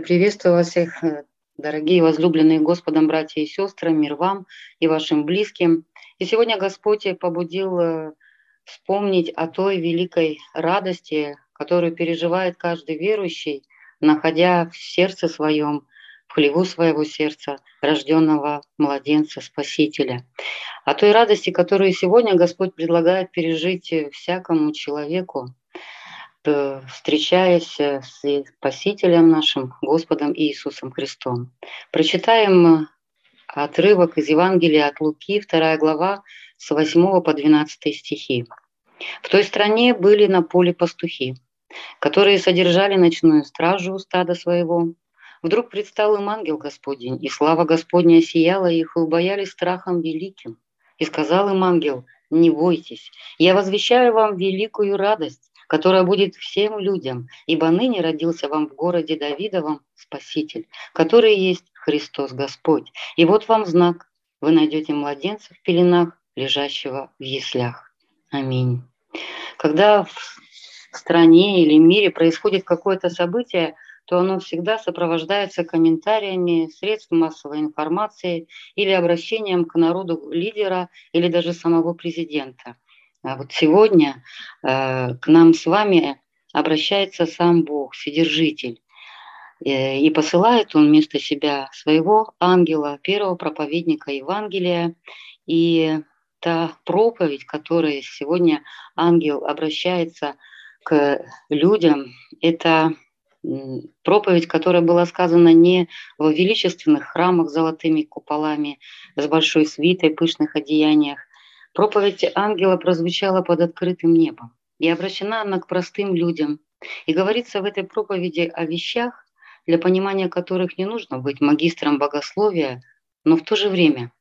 Я приветствую вас всех, э, дорогие возлюбленные Господом братья и сестры, мир вам и вашим близким. И сегодня Господь побудил э, вспомнить о той великой радости, которую переживает каждый верующий, находя в сердце своем, в хлеву своего сердца, рожденного младенца, Спасителя. О той радости, которую сегодня Господь предлагает пережить всякому человеку, встречаясь э, с Спасителем нашим, Господом Иисусом Христом. Прочитаем отрывок из Евангелия от Луки, 2 глава, с 8 по 12 стихи. В той стране были на поле пастухи, которые содержали ночную стражу у стада своего. Вдруг предстал им ангел Господень, и слава Господня сияла их, и убоялись страхом великим. И сказал им ангел, не бойтесь, я возвещаю вам великую радость, которая будет всем людям, ибо ныне родился вам в городе Давидовом Спаситель, который есть Христос Господь. И вот вам знак, вы найдете младенца в пеленах, лежащего в яслях. Аминь. Когда в стране или мире происходит какое-то событие, то оно всегда сопровождается комментариями средств массовой информации или обращением к народу лидера или даже самого президента – вот сегодня э, к нам с вами обращается сам Бог, Вседержитель. Э, и посылает он вместо себя своего ангела, первого проповедника Евангелия. И та проповедь, которой сегодня ангел обращается к людям, это проповедь, которая была сказана не в величественных храмах с золотыми куполами, с большой свитой, пышных одеяниях, Проповедь ангела прозвучала под открытым небом, и обращена она к простым людям. И говорится в этой проповеди о вещах, для понимания которых не нужно быть магистром богословия, но в то же время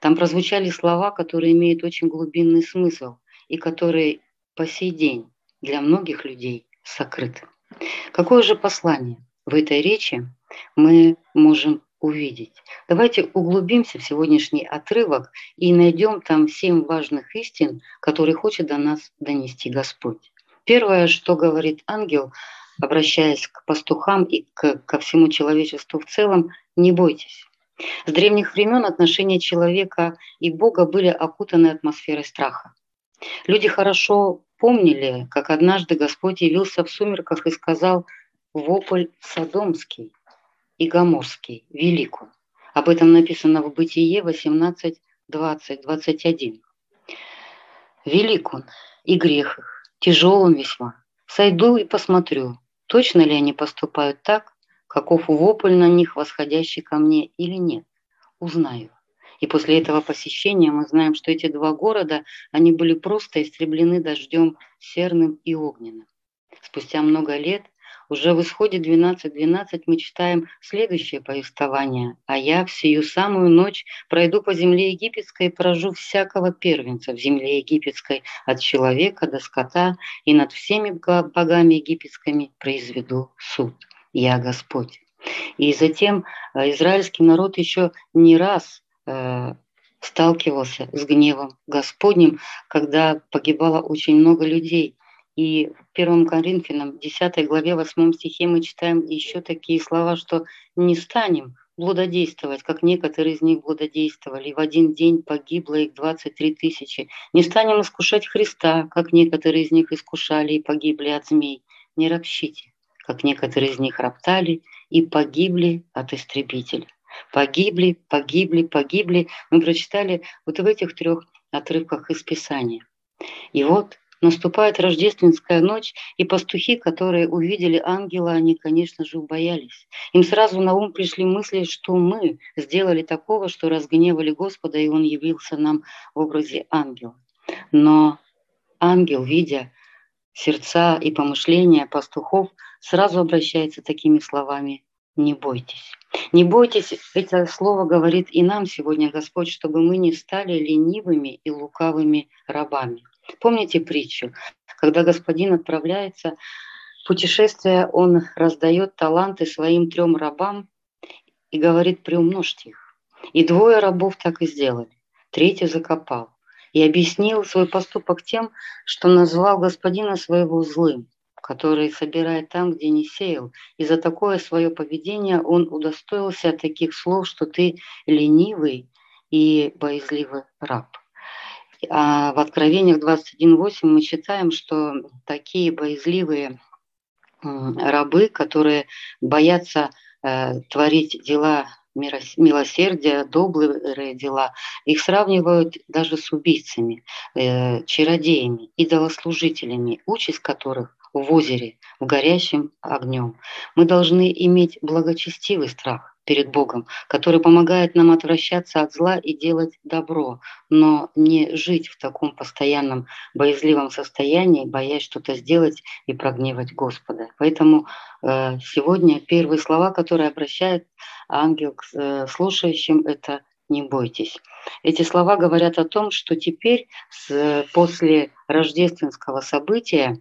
там прозвучали слова, которые имеют очень глубинный смысл и которые по сей день для многих людей сокрыты. Какое же послание в этой речи мы можем увидеть. Давайте углубимся в сегодняшний отрывок и найдем там семь важных истин, которые хочет до нас донести Господь. Первое, что говорит ангел, обращаясь к пастухам и к, ко всему человечеству в целом, не бойтесь. С древних времен отношения человека и Бога были окутаны атмосферой страха. Люди хорошо помнили, как однажды Господь явился в сумерках и сказал «Вопль Содомский» и Гоморский, велик он. Об этом написано в Бытие 18, 20, 21. Велик он, и грех их, тяжел он весьма. Сойду и посмотрю, точно ли они поступают так, каков вопль на них, восходящий ко мне, или нет. Узнаю. И после этого посещения мы знаем, что эти два города, они были просто истреблены дождем серным и огненным. Спустя много лет уже в исходе 12.12 .12 мы читаем следующее повествование. «А я в самую ночь пройду по земле египетской и поражу всякого первенца в земле египетской, от человека до скота, и над всеми богами египетскими произведу суд. Я Господь». И затем э, израильский народ еще не раз э, сталкивался с гневом Господним, когда погибало очень много людей. И в 1 Коринфянам, 10 главе, 8 стихе мы читаем еще такие слова, что не станем блудодействовать, как некоторые из них блудодействовали. В один день погибло их 23 тысячи. Не станем искушать Христа, как некоторые из них искушали и погибли от змей. Не ропщите, как некоторые из них роптали и погибли от истребителя. Погибли, погибли, погибли. Мы прочитали вот в этих трех отрывках из Писания. И вот Наступает рождественская ночь, и пастухи, которые увидели ангела, они, конечно же, убоялись. Им сразу на ум пришли мысли, что мы сделали такого, что разгневали Господа, и Он явился нам в образе ангела. Но ангел, видя сердца и помышления пастухов, сразу обращается такими словами «не бойтесь». Не бойтесь, это слово говорит и нам сегодня Господь, чтобы мы не стали ленивыми и лукавыми рабами. Помните притчу, когда господин отправляется в путешествие, он раздает таланты своим трем рабам и говорит, приумножьте их. И двое рабов так и сделали. Третий закопал и объяснил свой поступок тем, что назвал господина своего злым, который собирает там, где не сеял. И за такое свое поведение он удостоился таких слов, что ты ленивый и боязливый раб. А в Откровениях 21.8 мы читаем, что такие боязливые рабы, которые боятся э, творить дела милосердия, добрые дела, их сравнивают даже с убийцами, э, чародеями, идолослужителями, участь которых в озере, в горящем огнем. Мы должны иметь благочестивый страх перед Богом, который помогает нам отвращаться от зла и делать добро, но не жить в таком постоянном боязливом состоянии, боясь что-то сделать и прогневать Господа. Поэтому э, сегодня первые слова, которые обращает ангел к э, слушающим, это не бойтесь. Эти слова говорят о том, что теперь с, после рождественского события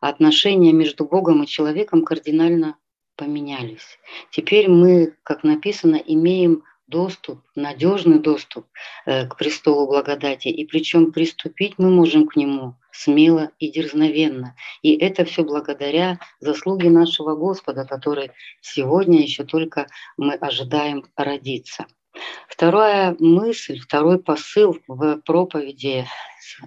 отношения между Богом и человеком кардинально поменялись. Теперь мы, как написано, имеем доступ, надежный доступ э, к престолу благодати, и причем приступить мы можем к нему смело и дерзновенно. И это все благодаря заслуге нашего Господа, который сегодня еще только мы ожидаем родиться. Вторая мысль, второй посыл в проповеди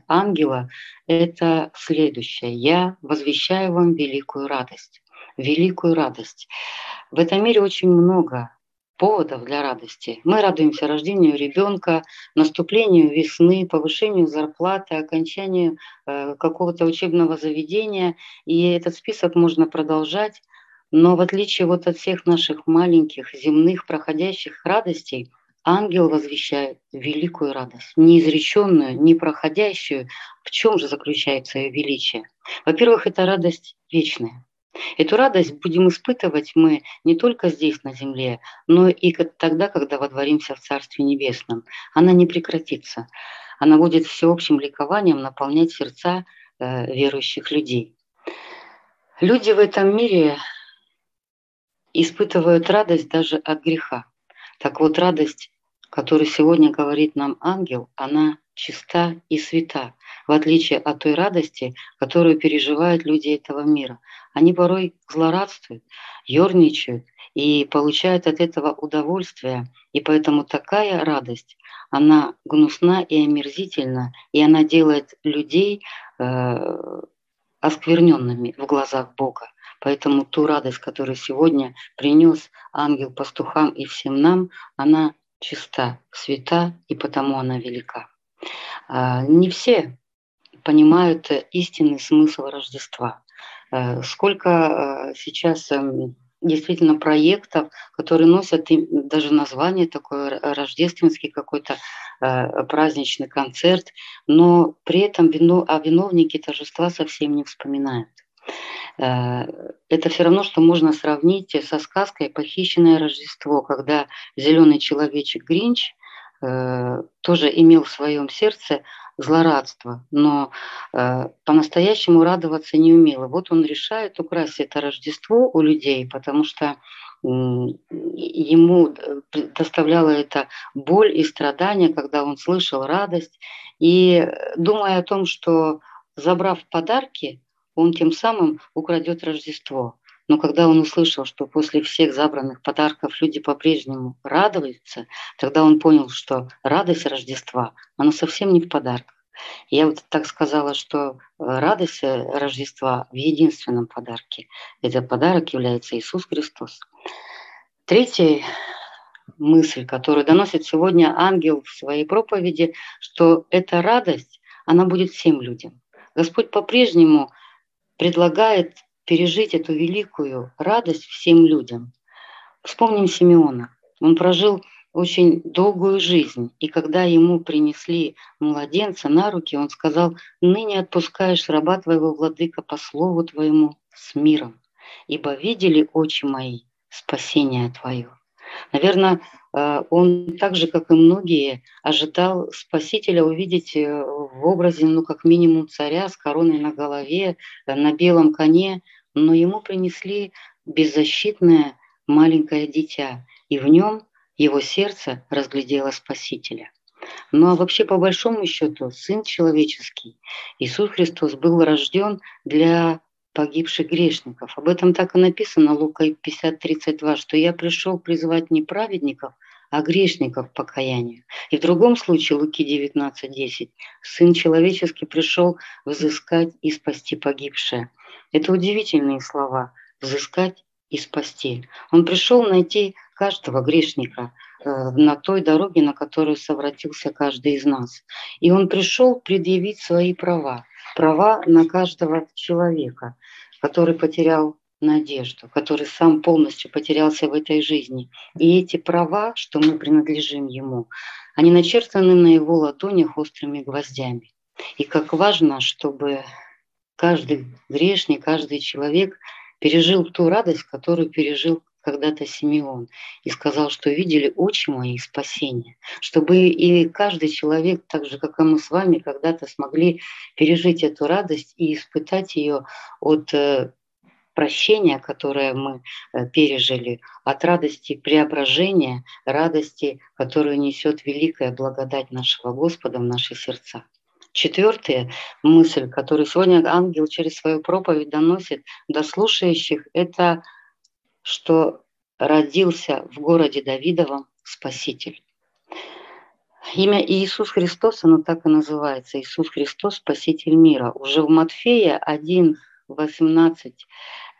ангела – это следующее. «Я возвещаю вам великую радость». Великую радость. В этом мире очень много поводов для радости. Мы радуемся рождению ребенка, наступлению весны, повышению зарплаты, окончанию э, какого-то учебного заведения. И этот список можно продолжать. Но в отличие вот от всех наших маленьких земных проходящих радостей, ангел возвещает великую радость, неизреченную, непроходящую. В чем же заключается ее величие? Во-первых, это радость вечная. Эту радость будем испытывать мы не только здесь, на земле, но и тогда, когда водворимся в Царстве Небесном. Она не прекратится. Она будет всеобщим ликованием наполнять сердца э, верующих людей. Люди в этом мире испытывают радость даже от греха. Так вот, радость, которую сегодня говорит нам ангел, она чиста и свята, в отличие от той радости, которую переживают люди этого мира. Они порой злорадствуют, ерничают и получают от этого удовольствие. И поэтому такая радость, она гнусна и омерзительна, и она делает людей э, оскверненными в глазах Бога. Поэтому ту радость, которую сегодня принес ангел пастухам и всем нам, она чиста, свята, и потому она велика. А, не все понимают истинный смысл Рождества. Э, сколько э, сейчас эм, действительно проектов, которые носят даже название такое рождественский какой-то э, праздничный концерт, но при этом вино, о виновнике торжества совсем не вспоминают. Это все равно, что можно сравнить со сказкой «Похищенное Рождество», когда зеленый человечек Гринч тоже имел в своем сердце злорадство, но э, по-настоящему радоваться не умела. Вот он решает украсть это Рождество у людей, потому что э, ему доставляло это боль и страдания, когда он слышал радость. И думая о том, что забрав подарки, он тем самым украдет Рождество. Но когда он услышал, что после всех забранных подарков люди по-прежнему радуются, тогда он понял, что радость Рождества, она совсем не в подарках. Я вот так сказала, что радость Рождества в единственном подарке. Этот подарок является Иисус Христос. Третья мысль, которую доносит сегодня ангел в своей проповеди, что эта радость, она будет всем людям. Господь по-прежнему предлагает пережить эту великую радость всем людям. Вспомним Симеона. Он прожил очень долгую жизнь, и когда ему принесли младенца на руки, он сказал, «Ныне отпускаешь раба твоего, владыка, по слову твоему с миром, ибо видели очи мои спасение твое». Наверное, он так же, как и многие, ожидал Спасителя увидеть э, в образе, ну, как минимум, царя с короной на голове, э, на белом коне, но ему принесли беззащитное маленькое дитя, и в нем его сердце разглядело Спасителя. Ну а вообще, по большому счету, Сын Человеческий, Иисус Христос был рожден для погибших грешников. Об этом так и написано Лука 50.32, что я пришел призвать не праведников, а грешников к покаянию. И в другом случае, Луки 19.10, Сын Человеческий пришел взыскать и спасти погибшее. Это удивительные слова – взыскать и спасти. Он пришел найти каждого грешника э, на той дороге, на которую совратился каждый из нас. И он пришел предъявить свои права, права на каждого человека, который потерял надежду, который сам полностью потерялся в этой жизни. И эти права, что мы принадлежим ему, они начертаны на его ладонях острыми гвоздями. И как важно, чтобы каждый грешник, каждый человек пережил ту радость, которую пережил когда-то Симеон и сказал, что видели очи мои спасения, чтобы и каждый человек, так же, как и мы с вами, когда-то смогли пережить эту радость и испытать ее от э, прощения, которое мы э, пережили, от радости преображения, радости, которую несет великая благодать нашего Господа в наши сердца. Четвертая мысль, которую сегодня ангел через свою проповедь доносит до слушающих, это что родился в городе Давидовом Спаситель. Имя Иисус Христос, оно так и называется. Иисус Христос, Спаситель мира. Уже в Матфея 1, 18,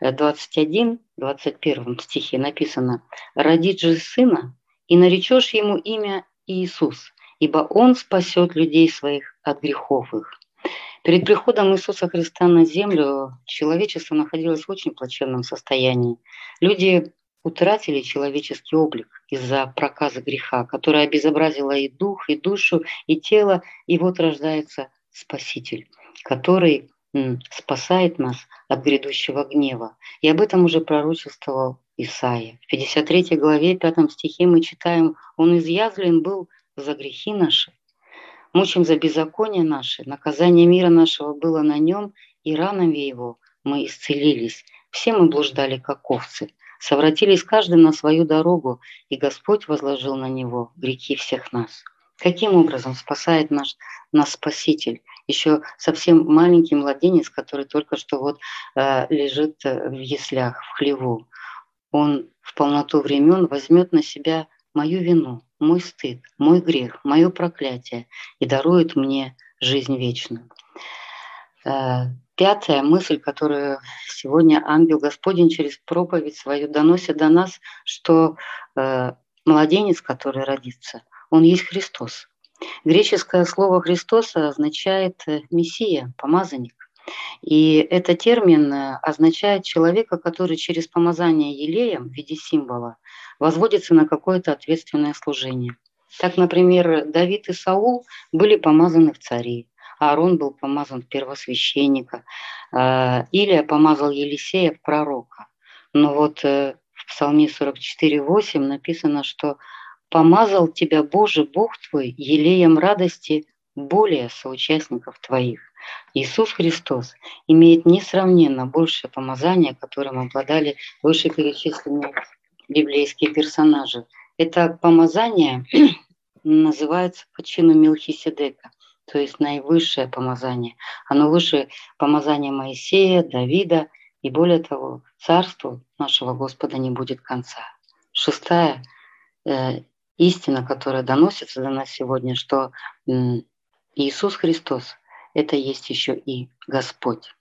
21, 21 стихе написано «Родит же сына, и наречешь ему имя Иисус, ибо он спасет людей своих от грехов их». Перед приходом Иисуса Христа на землю человечество находилось в очень плачевном состоянии. Люди утратили человеческий облик из-за проказа греха, которая обезобразила и дух, и душу, и тело, и вот рождается Спаситель, который спасает нас от грядущего гнева. И об этом уже пророчествовал Исаия. В 53 главе, 5 стихе мы читаем, «Он изъязлен был за грехи наши, мучим за беззаконие наши, наказание мира нашего было на нем, и ранами его мы исцелились. Все мы блуждали, как овцы, совратились каждый на свою дорогу, и Господь возложил на него грехи всех нас». Каким образом спасает наш, нас Спаситель? Еще совсем маленький младенец, который только что вот э, лежит э, в яслях, в хлеву. Он в полноту времен возьмет на себя мою вину, мой стыд, мой грех, мое проклятие и дарует мне жизнь вечную. Э, пятая мысль, которую сегодня ангел Господень через проповедь свою доносит до нас, что э, младенец, который родится – он есть Христос. Греческое слово «Христос» означает э, «мессия», «помазанник». И этот термин э, означает человека, который через помазание елеем в виде символа возводится на какое-то ответственное служение. Так, например, Давид и Саул были помазаны в цари, Аарон был помазан в первосвященника, э, Илия помазал Елисея в пророка. Но вот в Псалме 44.8 написано, что помазал тебя, Боже, Бог твой, елеем радости более соучастников твоих. Иисус Христос имеет несравненно большее помазание, которым обладали вышеперечисленные библейские персонажи. Это помазание называется по чину Милхиседека, то есть наивысшее помазание. Оно выше помазания Моисея, Давида, и более того, царству нашего Господа не будет конца. Шестая э, истина, которая доносится до нас сегодня, что Иисус Христос – это есть еще и Господь.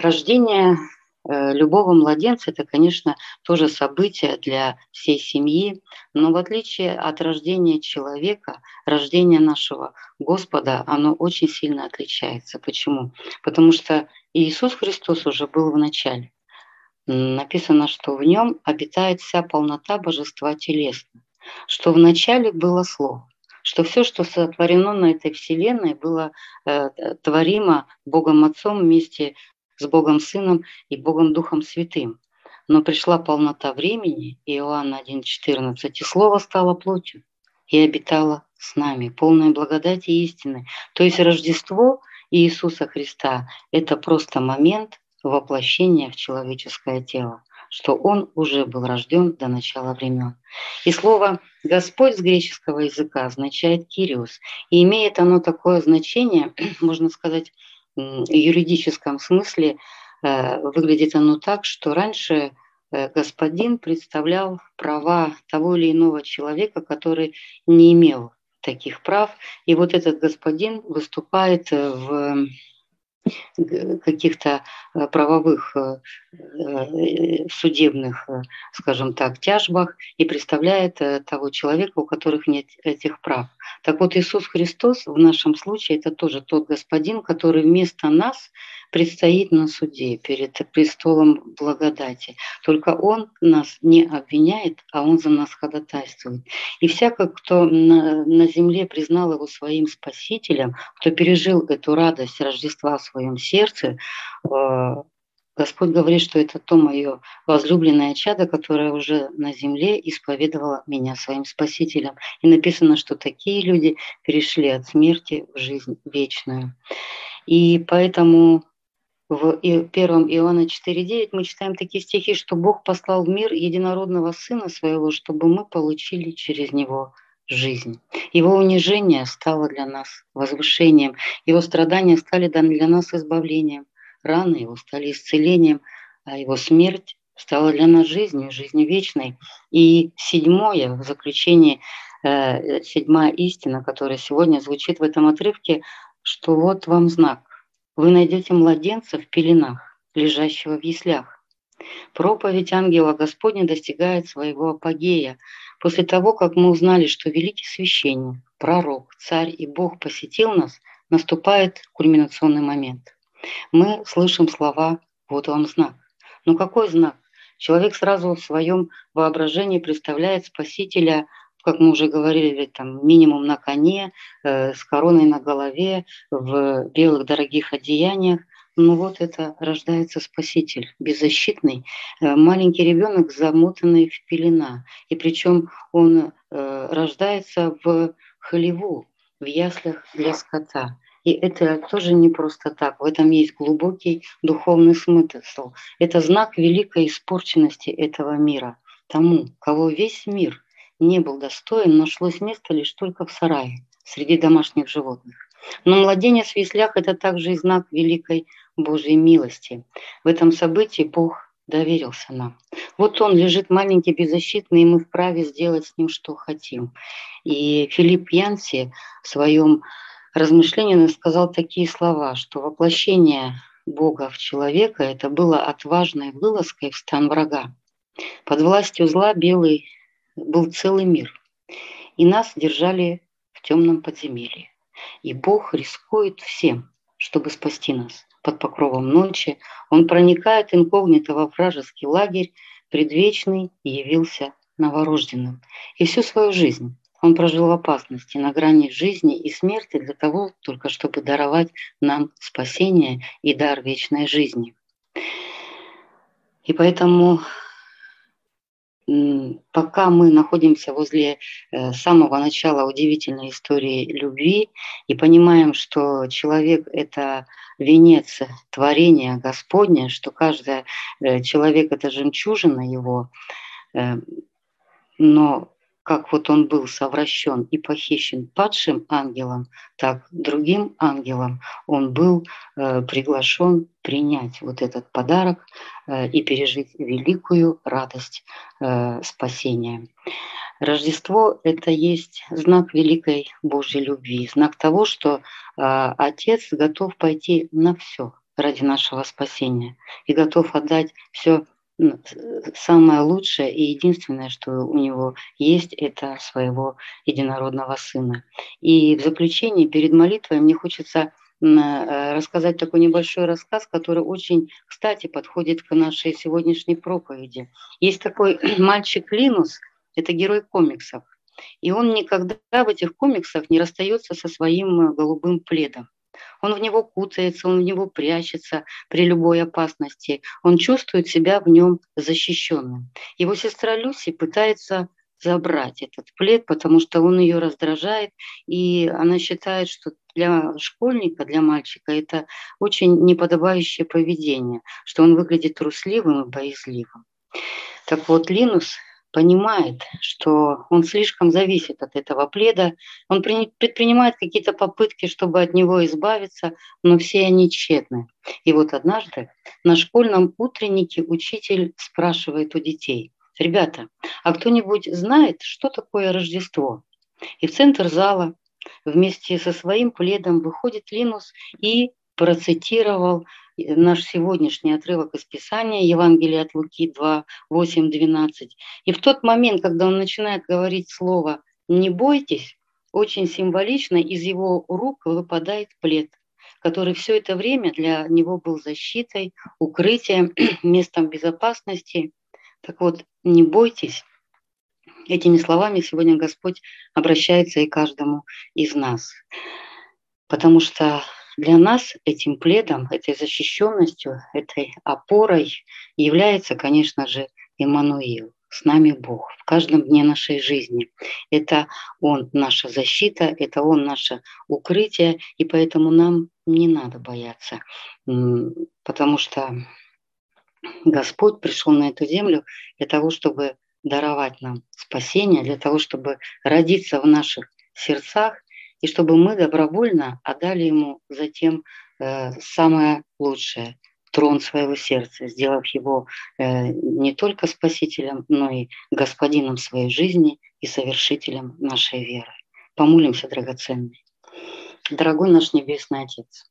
Рождение э, любого младенца – это, конечно, тоже событие для всей семьи, но в отличие от рождения человека, рождение нашего Господа, оно очень сильно отличается. Почему? Потому что Иисус Христос уже был в начале написано, что в нем обитает вся полнота божества телесно, что вначале было Слово, что все, что сотворено на этой вселенной, было э, творимо Богом Отцом вместе с Богом Сыном и Богом Духом Святым. Но пришла полнота времени, Иоанна 1,14, и Слово стало плотью и обитало с нами, полной благодати и истины. То есть Рождество Иисуса Христа – это просто момент – воплощение в человеческое тело, что он уже был рожден до начала времен. И слово «Господь» с греческого языка означает «Кириус», и имеет оно такое значение, можно сказать, юридическом смысле э, выглядит оно так, что раньше э, господин представлял права того или иного человека, который не имел таких прав. И вот этот господин выступает в каких-то э, правовых э, э, судебных, скажем так, тяжбах и представляет того человека, у которых нет этих прав. Так вот, Иисус Христос в нашем случае это тоже тот господин, который вместо нас предстоит на суде перед престолом благодати. Только Он нас не обвиняет, а Он за нас ходатайствует. И всяко, кто на, на земле признал Его своим Спасителем, кто пережил эту радость Рождества в своем сердце, э, Господь говорит, что это то мое возлюбленное чадо, которое уже на земле исповедовало меня своим Спасителем. И написано, что такие люди перешли от смерти в жизнь вечную. И поэтому в 1 Иоанна 4.9 мы читаем такие стихи, что Бог послал в мир единородного Сына Своего, чтобы мы получили через Него жизнь. Его унижение стало для нас возвышением, Его страдания стали для нас избавлением, раны Его стали исцелением, а Его смерть стала для нас жизнью, жизнью вечной. И седьмое, в заключении, э, седьмая истина, которая сегодня звучит в этом отрывке, что вот вам знак – вы найдете младенца в пеленах, лежащего в яслях. Проповедь ангела Господня достигает своего апогея после того, как мы узнали, что великий священник, пророк, царь и Бог посетил нас, наступает кульминационный момент. Мы слышим слова «Вот вам знак». Но какой знак? Человек сразу в своем воображении представляет Спасителя как мы уже говорили, там минимум на коне, э, с короной на голове, в белых дорогих одеяниях. Ну вот это рождается спаситель, беззащитный, э, маленький ребенок, замотанный в пелена. И причем он э, рождается в хлеву, в яслях для скота. И это тоже не просто так. В этом есть глубокий духовный смысл. Это знак великой испорченности этого мира. Тому, кого весь мир не был достоин, нашлось место лишь только в сарае, среди домашних животных. Но младенец в яслях – это также и знак великой Божьей милости. В этом событии Бог доверился нам. Вот он лежит маленький, беззащитный, и мы вправе сделать с ним, что хотим. И Филипп Янси в своем размышлении сказал такие слова, что воплощение Бога в человека – это было отважной вылазкой в стан врага. Под властью зла белый был целый мир, и нас держали в темном подземелье. И Бог рискует всем, чтобы спасти нас. Под покровом ночи он проникает инкогнито во вражеский лагерь, предвечный явился новорожденным. И всю свою жизнь он прожил в опасности, на грани жизни и смерти для того, только чтобы даровать нам спасение и дар вечной жизни. И поэтому пока мы находимся возле э, самого начала удивительной истории любви и понимаем, что человек – это венец творения Господня, что каждый э, человек – это жемчужина его, э, но как вот он был совращен и похищен падшим ангелом, так другим ангелом он был э, приглашен принять вот этот подарок э, и пережить великую радость э, спасения. Рождество – это есть знак великой Божьей любви, знак того, что э, Отец готов пойти на все ради нашего спасения и готов отдать все самое лучшее и единственное, что у него есть, это своего единородного сына. И в заключение, перед молитвой, мне хочется э, рассказать такой небольшой рассказ, который очень, кстати, подходит к нашей сегодняшней проповеди. Есть такой мальчик Линус, это герой комиксов. И он никогда в этих комиксах не расстается со своим голубым пледом. Он в него кутается, он в него прячется при любой опасности. Он чувствует себя в нем защищенным. Его сестра Люси пытается забрать этот плед, потому что он ее раздражает, и она считает, что для школьника, для мальчика это очень неподобающее поведение, что он выглядит трусливым и боязливым. Так вот, Линус понимает, что он слишком зависит от этого пледа, он предпринимает какие-то попытки, чтобы от него избавиться, но все они тщетны. И вот однажды на школьном утреннике учитель спрашивает у детей, ребята, а кто-нибудь знает, что такое Рождество? И в центр зала вместе со своим пледом выходит Линус и процитировал наш сегодняшний отрывок из Писания, Евангелие от Луки 2, 8, 12. И в тот момент, когда он начинает говорить слово «не бойтесь», очень символично из его рук выпадает плед, который все это время для него был защитой, укрытием, местом безопасности. Так вот, не бойтесь. Этими словами сегодня Господь обращается и каждому из нас. Потому что для нас этим пледом, этой защищенностью, этой опорой является, конечно же, Иммануил. С нами Бог в каждом дне нашей жизни. Это Он наша защита, это Он наше укрытие, и поэтому нам не надо бояться, потому что Господь пришел на эту землю для того, чтобы даровать нам спасение, для того, чтобы родиться в наших сердцах и чтобы мы добровольно отдали ему затем э, самое лучшее, трон своего сердца, сделав его э, не только спасителем, но и господином своей жизни и совершителем нашей веры. Помолимся, драгоценный. Дорогой наш Небесный Отец,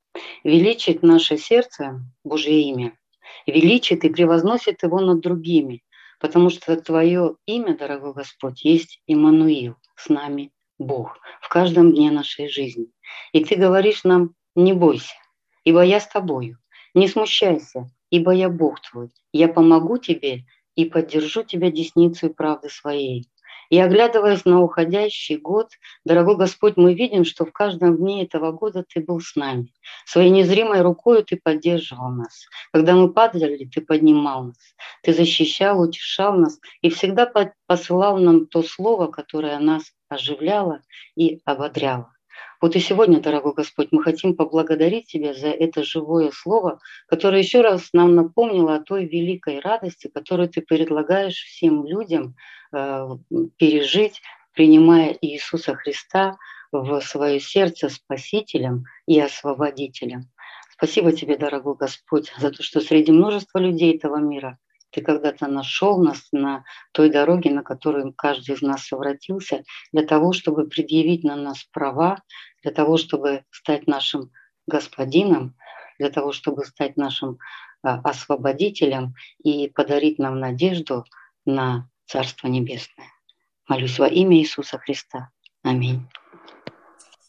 величит наше сердце Божье имя, величит и превозносит его над другими, потому что Твое имя, дорогой Господь, есть Иммануил с нами Бог в каждом дне нашей жизни. И ты говоришь нам, не бойся, ибо я с тобою. Не смущайся, ибо я Бог твой. Я помогу тебе и поддержу тебя десницей правды своей. И оглядываясь на уходящий год, дорогой Господь, мы видим, что в каждом дне этого года Ты был с нами. Своей незримой рукой Ты поддерживал нас. Когда мы падали, Ты поднимал нас. Ты защищал, утешал нас и всегда посылал нам то слово, которое нас оживляло и ободряло. Вот и сегодня, дорогой Господь, мы хотим поблагодарить Тебя за это живое слово, которое еще раз нам напомнило о той великой радости, которую Ты предлагаешь всем людям э, пережить, принимая Иисуса Христа в свое сердце Спасителем и Освободителем. Спасибо Тебе, дорогой Господь, за то, что среди множества людей этого мира ты когда-то нашел нас на той дороге, на которую каждый из нас совратился, для того, чтобы предъявить на нас права, для того, чтобы стать нашим господином, для того, чтобы стать нашим а, освободителем и подарить нам надежду на Царство Небесное. Молюсь во имя Иисуса Христа. Аминь.